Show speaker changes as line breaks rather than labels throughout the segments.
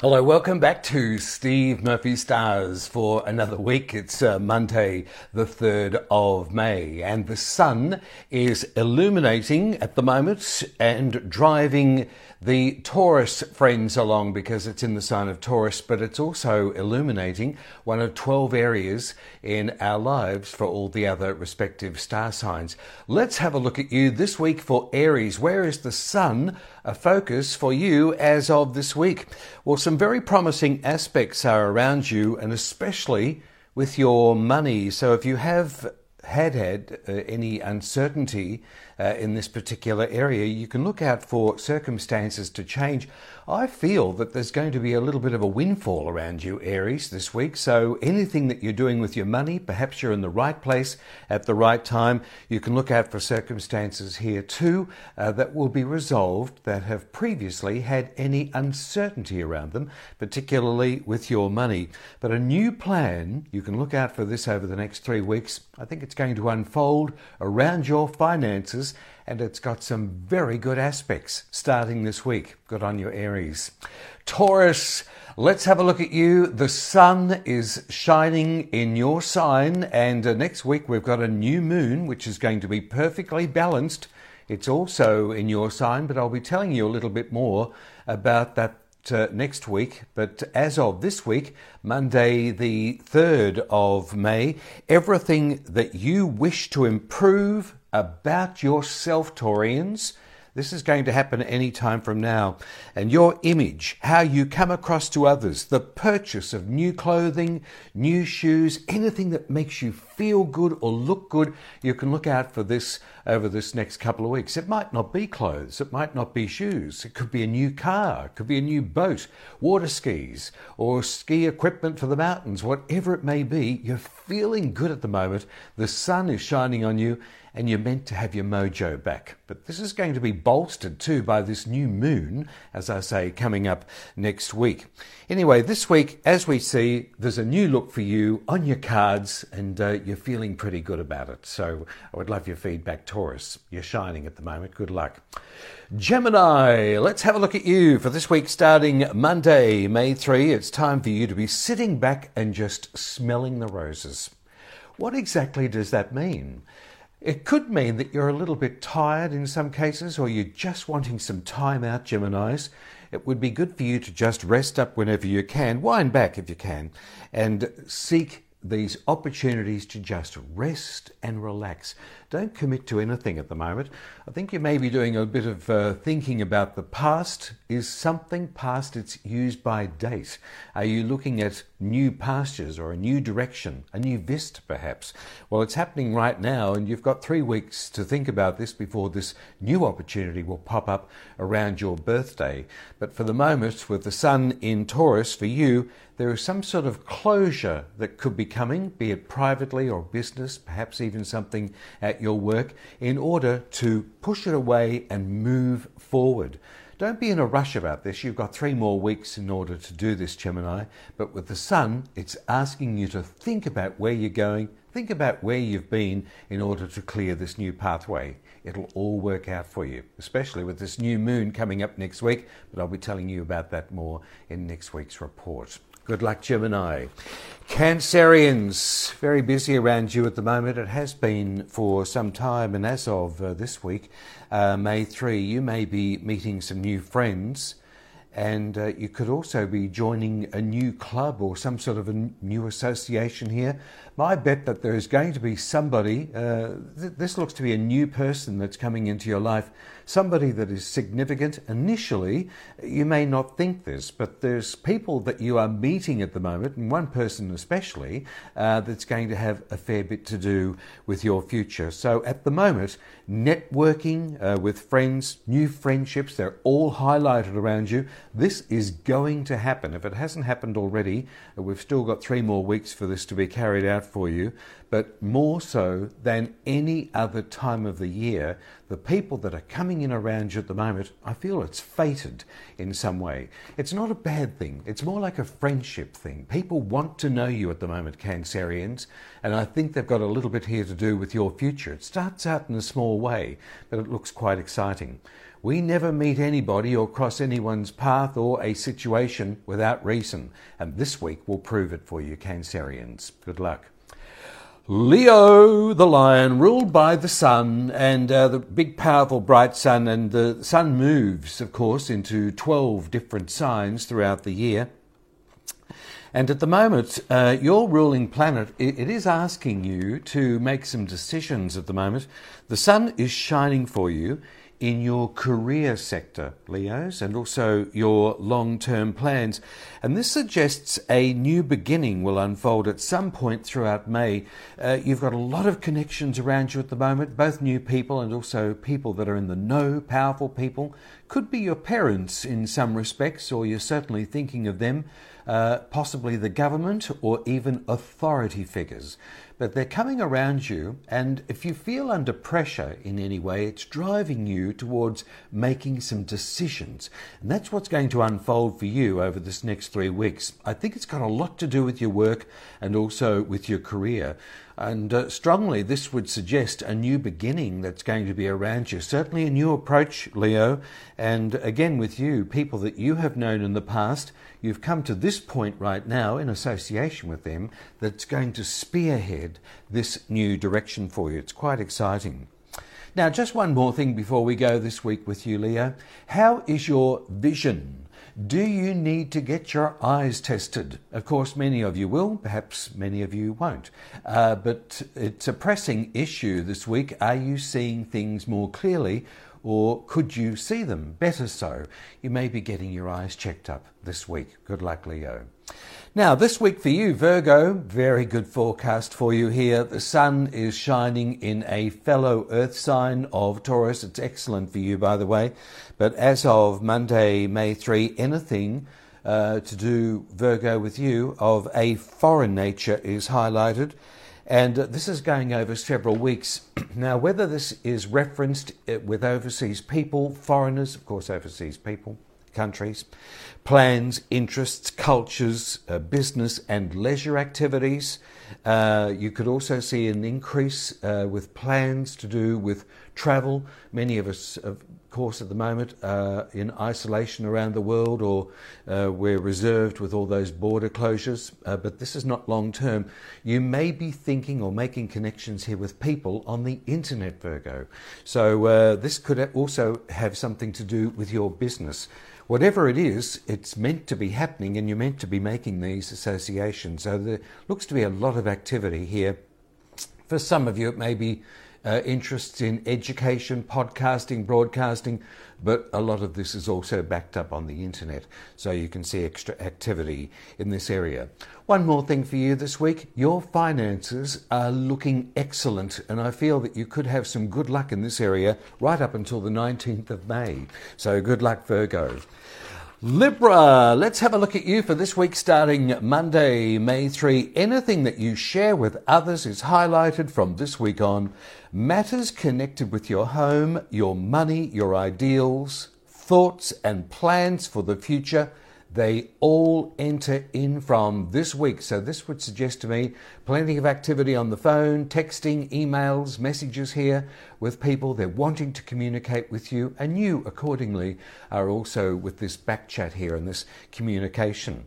Hello, welcome back to Steve Murphy Stars for another week. It's uh, Monday, the 3rd of May, and the sun is illuminating at the moment and driving the Taurus friends along because it's in the sign of Taurus, but it's also illuminating one of 12 areas in our lives for all the other respective star signs. Let's have a look at you this week for Aries. Where is the sun a focus for you as of this week? Well, some very promising aspects are around you, and especially with your money. So if you have had had uh, any uncertainty uh, in this particular area, you can look out for circumstances to change. I feel that there's going to be a little bit of a windfall around you, Aries, this week. So anything that you're doing with your money, perhaps you're in the right place at the right time. You can look out for circumstances here too uh, that will be resolved that have previously had any uncertainty around them, particularly with your money. But a new plan, you can look out for this over the next three weeks. I think it's going to unfold around your finances and it's got some very good aspects starting this week. Good on you, Aries. Taurus, let's have a look at you. The sun is shining in your sign, and uh, next week we've got a new moon, which is going to be perfectly balanced. It's also in your sign, but I'll be telling you a little bit more about that uh, next week, but as of this week, Monday, the 3rd of May, everything that you wish to improve about yourself, Taurians, this is going to happen any time from now. And your image, how you come across to others, the purchase of new clothing, new shoes, anything that makes you feel good or look good, you can look out for this over this next couple of weeks. It might not be clothes, it might not be shoes, it could be a new car, it could be a new boat, water skis, or ski equipment for the mountains, whatever it may be. You're feeling good at the moment, the sun is shining on you and you're meant to have your mojo back. But this is going to be bolstered too by this new moon, as I say, coming up next week. Anyway, this week, as we see, there's a new look for you on your cards, and uh, you're feeling pretty good about it. So I would love your feedback, Taurus. You're shining at the moment. Good luck. Gemini, let's have a look at you for this week starting Monday, May 3. It's time for you to be sitting back and just smelling the roses. What exactly does that mean? It could mean that you're a little bit tired in some cases, or you're just wanting some time out, Geminis. It would be good for you to just rest up whenever you can, wind back if you can, and seek these opportunities to just rest and relax. Don't commit to anything at the moment. I think you may be doing a bit of uh, thinking about the past. Is something past its use by date? Are you looking at new pastures or a new direction, a new vista perhaps? Well, it's happening right now, and you've got three weeks to think about this before this new opportunity will pop up around your birthday. But for the moment, with the sun in Taurus for you, there is some sort of closure that could be coming, be it privately or business, perhaps even something at your work in order to push it away and move forward. Don't be in a rush about this. You've got three more weeks in order to do this, Gemini. But with the sun, it's asking you to think about where you're going, think about where you've been in order to clear this new pathway. It'll all work out for you, especially with this new moon coming up next week. But I'll be telling you about that more in next week's report. Good luck, Gemini. Cancerians, very busy around you at the moment. It has been for some time, and as of uh, this week, uh, May 3, you may be meeting some new friends, and uh, you could also be joining a new club or some sort of a new association here. My bet that there is going to be somebody, uh, th- this looks to be a new person that's coming into your life somebody that is significant. Initially, you may not think this, but there's people that you are meeting at the moment, and one person especially, uh, that's going to have a fair bit to do with your future. So at the moment, networking uh, with friends, new friendships, they're all highlighted around you. This is going to happen. If it hasn't happened already, we've still got three more weeks for this to be carried out for you but more so than any other time of the year, the people that are coming in around you at the moment, I feel it's fated in some way. It's not a bad thing, it's more like a friendship thing. People want to know you at the moment, Cancerians, and I think they've got a little bit here to do with your future. It starts out in a small way, but it looks quite exciting. We never meet anybody or cross anyone's path or a situation without reason. And this week will prove it for you, Cancerians. Good luck. Leo, the lion, ruled by the sun and uh, the big, powerful, bright sun. And the sun moves, of course, into 12 different signs throughout the year. And at the moment, uh, your ruling planet, it, it is asking you to make some decisions at the moment. The sun is shining for you in your career sector, Leos, and also your long term plans. And this suggests a new beginning will unfold at some point throughout May. Uh, you've got a lot of connections around you at the moment, both new people and also people that are in the know, powerful people. Could be your parents in some respects, or you're certainly thinking of them, uh, possibly the government, or even authority figures but they're coming around you, and if you feel under pressure in any way, it's driving you towards making some decisions. And that's what's going to unfold for you over this next three weeks. I think it's got a lot to do with your work and also with your career. And uh, strongly, this would suggest a new beginning that's going to be around you. Certainly a new approach, Leo. And again, with you, people that you have known in the past, you've come to this point right now in association with them that's going to spearhead this new direction for you. It's quite exciting. Now, just one more thing before we go this week with you, Leo. How is your vision? Do you need to get your eyes tested? Of course, many of you will, perhaps many of you won't. Uh, but it's a pressing issue this week. Are you seeing things more clearly? Or could you see them better so? You may be getting your eyes checked up this week. Good luck, Leo. Now, this week for you, Virgo, very good forecast for you here. The sun is shining in a fellow earth sign of Taurus. It's excellent for you, by the way. But as of Monday, May 3, anything uh, to do, Virgo, with you of a foreign nature is highlighted. And uh, this is going over several weeks. now, whether this is referenced uh, with overseas people, foreigners, of course, overseas people, countries, plans, interests, cultures, uh, business and leisure activities. Uh, you could also see an increase uh, with plans to do with travel. Many of us, of course, at the moment uh, in isolation around the world or uh, we're reserved with all those border closures, uh, but this is not long term. You may be thinking or making connections here with people on the internet, Virgo. So this could also have something to do with your business whatever it is, it's meant to be happening and you're meant to be making these associations. So there looks to be a lot of activity here. For some of you, it may be uh, interests in education, podcasting, broadcasting, but a lot of this is also backed up on the internet, so you can see extra activity in this area. One more thing for you this week your finances are looking excellent, and I feel that you could have some good luck in this area right up until the 19th of May. So, good luck, Virgo. Libra, let's have a look at you for this week starting Monday, May 3. Anything that you share with others is highlighted from this week on. Matters connected with your home, your money, your ideals, thoughts, and plans for the future they all enter in from this week. So, this would suggest to me plenty of activity on the phone, texting, emails, messages here with people. They're wanting to communicate with you, and you, accordingly, are also with this back chat here and this communication.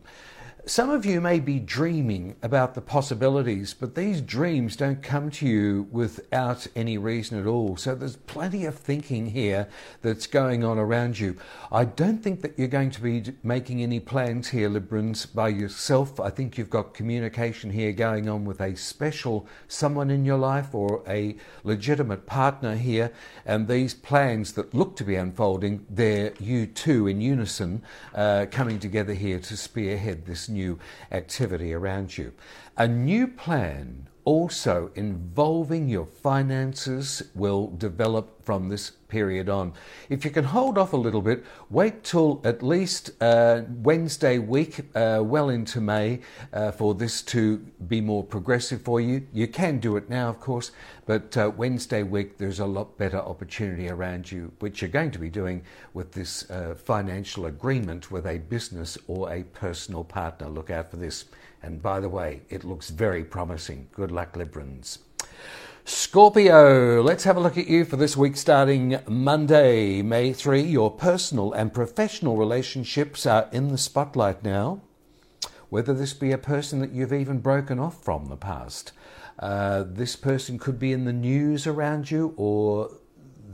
Some of you may be dreaming about the possibilities, but these dreams don't come to you without any reason at all. So there's plenty of thinking here that's going on around you. I don't think that you're going to be making any plans here, Librans, by yourself. I think you've got communication here going on with a special someone in your life or a legitimate partner here. And these plans that look to be unfolding, they're you two in unison uh, coming together here to spearhead this new activity around you. A new plan also involving your finances will develop from this period on. If you can hold off a little bit, wait till at least uh, Wednesday week, uh, well into May, uh, for this to be more progressive for you. You can do it now, of course, but uh, Wednesday week there's a lot better opportunity around you, which you're going to be doing with this uh, financial agreement with a business or a personal partner. Look out for this. And by the way, it looks very promising. Good luck, Librans. Scorpio, let's have a look at you for this week starting Monday, May 3. Your personal and professional relationships are in the spotlight now. Whether this be a person that you've even broken off from the past, uh, this person could be in the news around you or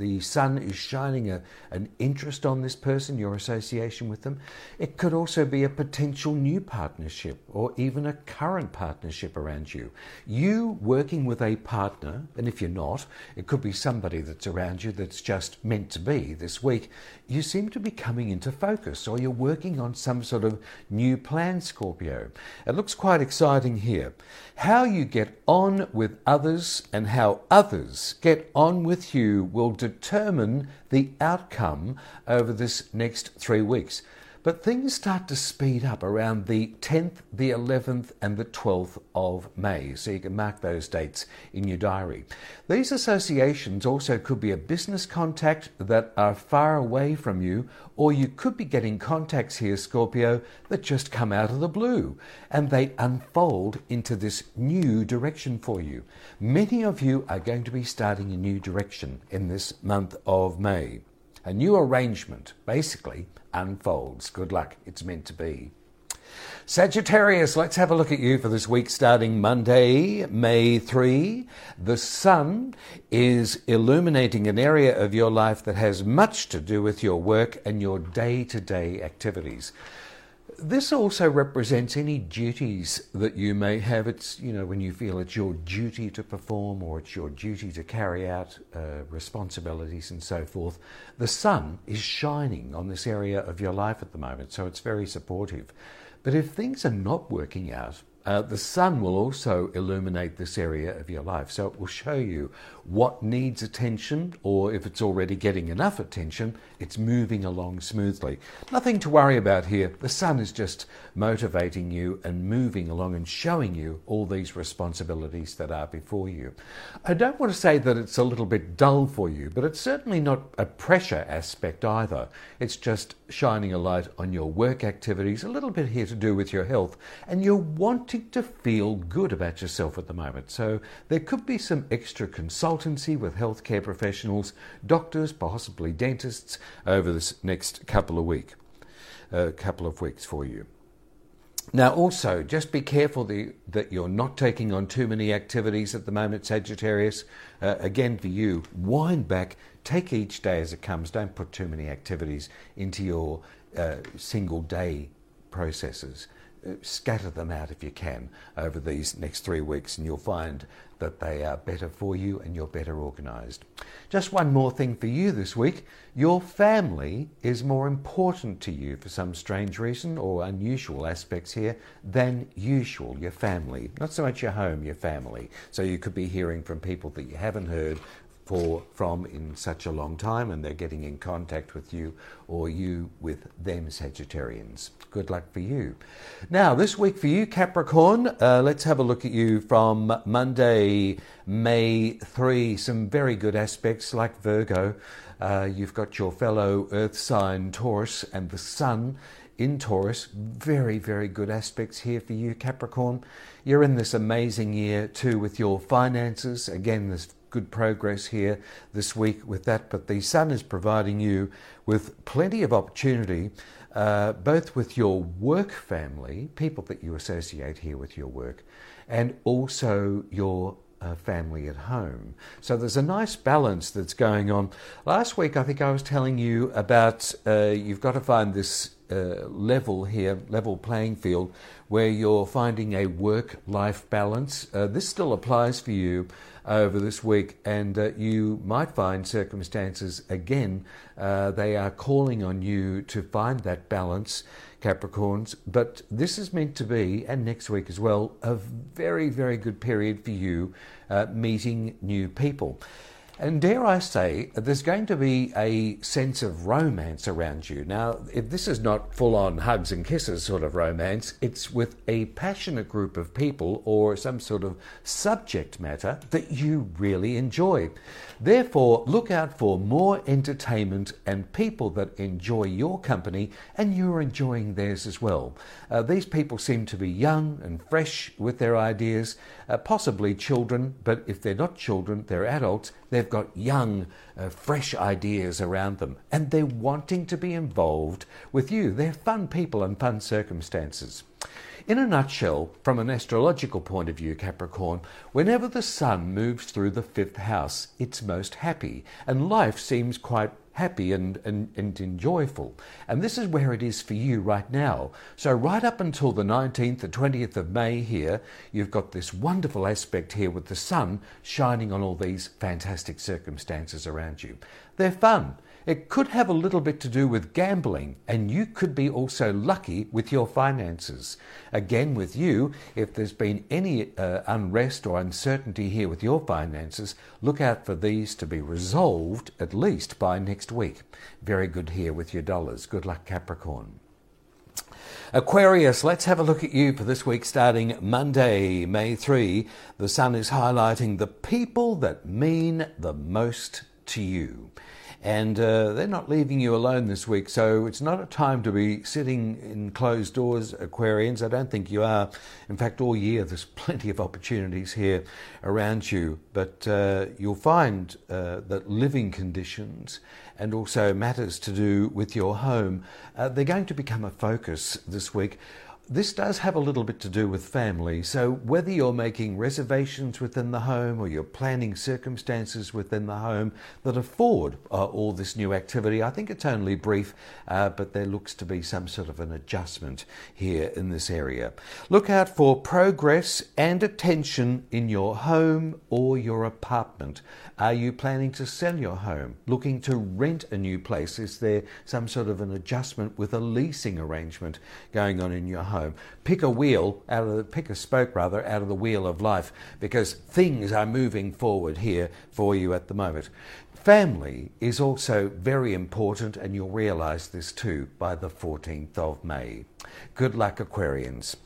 the sun is shining a, an interest on this person, your association with them. It could also be a potential new partnership or even a current partnership around you. You working with a partner, and if you're not, it could be somebody that's around you that's just meant to be this week. You seem to be coming into focus or you're working on some sort of new plan, Scorpio. It looks quite exciting here. How you get on with others and how others get on with you will determine determine the outcome over this next three weeks. But things start to speed up around the 10th, the 11th, and the 12th of May, so you can mark those dates in your diary. These associations also could be a business contact that are far away from you, or you could be getting contacts here, Scorpio, that just come out of the blue and they unfold into this new direction for you. Many of you are going to be starting a new direction in this month of May. A new arrangement, basically unfolds. Good luck, it's meant to be. Sagittarius, let's have a look at you for this week starting Monday, May 3. The sun is illuminating an area of your life that has much to do with your work and your day to day activities. This also represents any duties that you may have. It's, you know, when you feel it's your duty to perform or it's your duty to carry out uh, responsibilities and so forth. The sun is shining on this area of your life at the moment, so it's very supportive. But if things are not working out, uh, the sun will also illuminate this area of your life. So it will show you what needs attention, or if it's already getting enough attention, it's moving along smoothly. Nothing to worry about here. The sun is just motivating you and moving along and showing you all these responsibilities that are before you. I don't want to say that it's a little bit dull for you, but it's certainly not a pressure aspect either. It's just shining a light on your work activities, a little bit here to do with your health, and you're wanting to feel good about yourself at the moment. So there could be some extra consultancy with healthcare professionals, doctors, possibly dentists, over this next couple of week, uh, couple of weeks for you. Now, also, just be careful the, that you're not taking on too many activities at the moment, Sagittarius. Uh, again, for you, wind back, take each day as it comes. Don't put too many activities into your uh, single day processes. Uh, scatter them out if you can over these next three weeks, and you'll find that they are better for you and you're better organised. Just one more thing for you this week your family is more important to you for some strange reason or unusual aspects here than usual. Your family, not so much your home, your family. So you could be hearing from people that you haven't heard for from in such a long time and they're getting in contact with you or you with them Sagittarians. Good luck for you. Now, this week for you, Capricorn, uh, let's have a look at you from Monday, May 3. Some very good aspects like Virgo. Uh, you've got your fellow earth sign Taurus and the sun in Taurus. Very, very good aspects here for you, Capricorn. You're in this amazing year too with your finances. Again, this good progress here this week with that, but the Sun is providing you with plenty of opportunity, uh, both with your work family, people that you associate here with your work, and also your uh, family at home. So there's a nice balance that's going on. Last week, I think I was telling you about uh, you've got to find this uh, level here, level playing field, where you're finding a work life balance. Uh, this still applies for you over this week, and uh, you might find circumstances again, uh, they are calling on you to find that balance. Capricorns, but this is meant to be, and next week as well, a very, very good period for you uh, meeting new people. And dare I say, there's going to be a sense of romance around you. Now, if this is not full on hugs and kisses sort of romance, it's with a passionate group of people or some sort of subject matter that you really enjoy. Therefore, look out for more entertainment and people that enjoy your company and you're enjoying theirs as well. Uh, these people seem to be young and fresh with their ideas, uh, possibly children, but if they're not children, they're adults They've got young, uh, fresh ideas around them, and they're wanting to be involved with you. They're fun people and fun circumstances. In a nutshell, from an astrological point of view, Capricorn, whenever the sun moves through the fifth house, it's most happy, and life seems quite happy and, and, and enjoyable. And this is where it is for you right now. So, right up until the 19th, the 20th of May here, you've got this wonderful aspect here with the sun shining on all these fantastic circumstances around you. They're fun. It could have a little bit to do with gambling, and you could be also lucky with your finances. Again, with you, if there's been any uh, unrest or uncertainty here with your finances, look out for these to be resolved at least by next week. Very good here with your dollars. Good luck, Capricorn. Aquarius, let's have a look at you for this week starting Monday, May 3. The sun is highlighting the people that mean the most to you and uh, they're not leaving you alone this week. So it's not a time to be sitting in closed doors, Aquarians. I don't think you are. In fact, all year there's plenty of opportunities here around you, but uh, you'll find uh, that living conditions and also matters to do with your home, uh, they're going to become a focus this week. This does have a little bit to do with family. So, whether you're making reservations within the home or you're planning circumstances within the home that afford uh, all this new activity, I think it's only brief, uh, but there looks to be some sort of an adjustment here in this area. Look out for progress and attention in your home or your apartment. Are you planning to sell your home? Looking to rent a new place? Is there some sort of an adjustment with a leasing arrangement going on in your home? Home. Pick a wheel out of the, pick a spoke rather out of the wheel of life because things are moving forward here for you at the moment. Family is also very important, and you'll realize this too by the 14th of May. Good luck, Aquarians.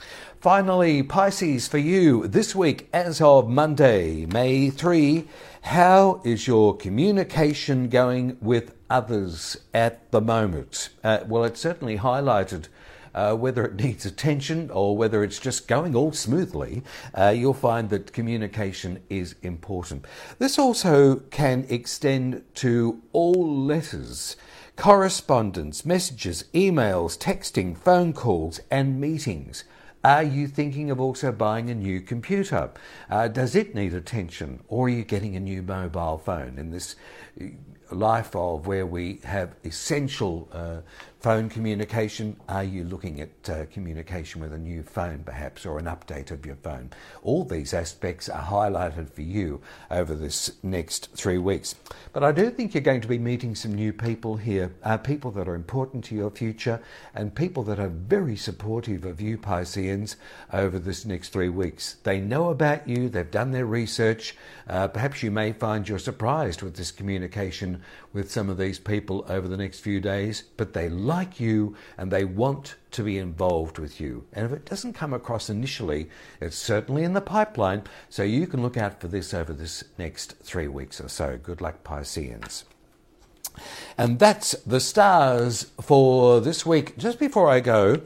Finally, Pisces, for you this week as of Monday, May 3, how is your communication going with others at the moment? Uh, well, it's certainly highlighted uh, whether it needs attention or whether it's just going all smoothly, uh, you'll find that communication is important. This also can extend to all letters. Correspondence, messages, emails, texting, phone calls, and meetings. Are you thinking of also buying a new computer? Uh, does it need attention? Or are you getting a new mobile phone in this life of where we have essential uh, phone communication. Are you looking at uh, communication with a new phone, perhaps, or an update of your phone? All these aspects are highlighted for you over this next three weeks. But I do think you're going to be meeting some new people here, uh, people that are important to your future, and people that are very supportive of you, Pisceans, over this next three weeks. They know about you, they've done their research. Uh, perhaps you may find you're surprised with this communication with some of these people over the next few days, but they like you and they want to be involved with you. And if it doesn't come across initially, it's certainly in the pipeline, so you can look out for this over this next three weeks or so. Good luck, Pisceans. And that's the stars for this week. Just before I go,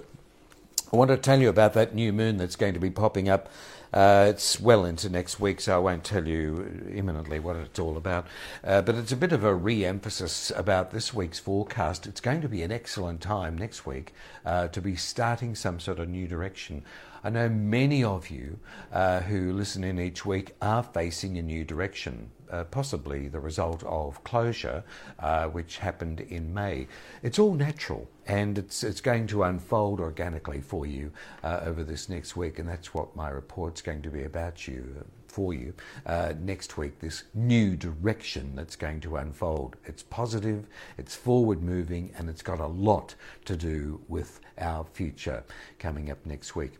I want to tell you about that new moon that's going to be popping up uh, it's well into next week, so I won't tell you imminently what it's all about. Uh, but it's a bit of a re emphasis about this week's forecast. It's going to be an excellent time next week uh, to be starting some sort of new direction. I know many of you uh, who listen in each week are facing a new direction, uh, possibly the result of closure, uh, which happened in May. It's all natural and it's, it's going to unfold organically for you uh, over this next week, and that's what my report's going to be about you. For you uh, next week, this new direction that's going to unfold. It's positive, it's forward moving, and it's got a lot to do with our future coming up next week.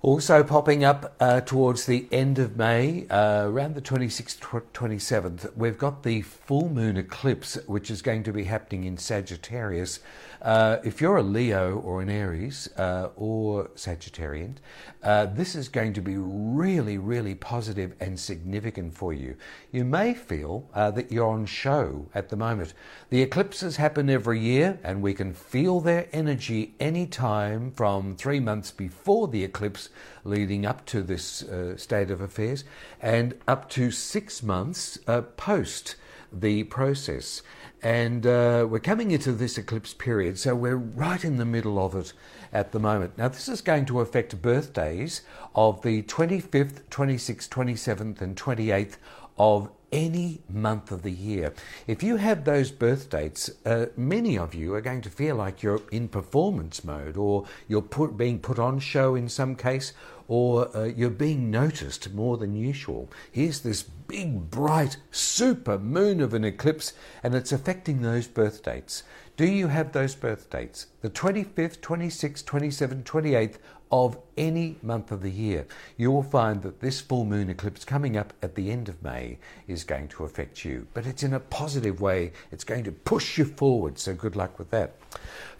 Also popping up uh, towards the end of May, uh, around the 26th, 27th, we've got the full moon eclipse, which is going to be happening in Sagittarius. Uh, if you're a Leo or an Aries uh, or Sagittarian, uh, this is going to be really, really positive and significant for you. You may feel uh, that you're on show at the moment. The eclipses happen every year, and we can feel their energy anytime from three months before the eclipse leading up to this uh, state of affairs and up to six months post the process. And uh, we're coming into this eclipse period, so we're right in the middle of it at the moment. Now, this is going to affect birthdays of the 25th, 26th, 27th, and 28th of any month of the year. If you have those birth dates, uh, many of you are going to feel like you're in performance mode or you're put, being put on show in some case or uh, you're being noticed more than usual. Here's this big, bright, super moon of an eclipse and it's affecting those birth dates. Do you have those birth dates? The 25th, 26th, 27th, 28th of any month of the year. You will find that this full moon eclipse coming up at the end of May is going to affect you, but it's in a positive way. It's going to push you forward, so good luck with that.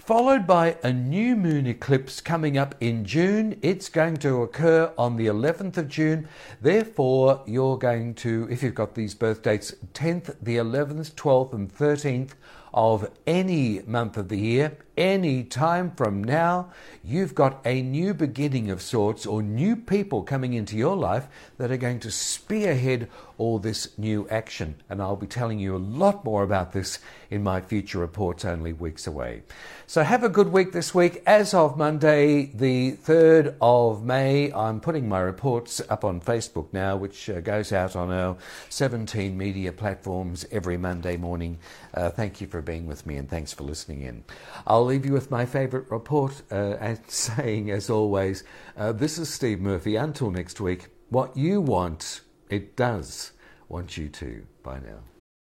Followed by a new moon eclipse coming up in June. It's going to occur on the 11th of June. Therefore, you're going to, if you've got these birth dates, 10th, the 11th, 12th, and 13th of any month of the year, any time from now, you've got a new beginning of sorts or new people coming into your life that are going to spearhead all this new action. And I'll be telling you a lot more about this in my future reports only weeks away. So have a good week this week. As of Monday, the 3rd of May, I'm putting my reports up on Facebook now, which uh, goes out on our 17 media platforms every Monday morning. Uh, thank you for being with me and thanks for listening in. I'll leave you with my favourite report uh, and saying, as always, uh, this is Steve Murphy. Until next week, what you want, it does want you to. Bye now.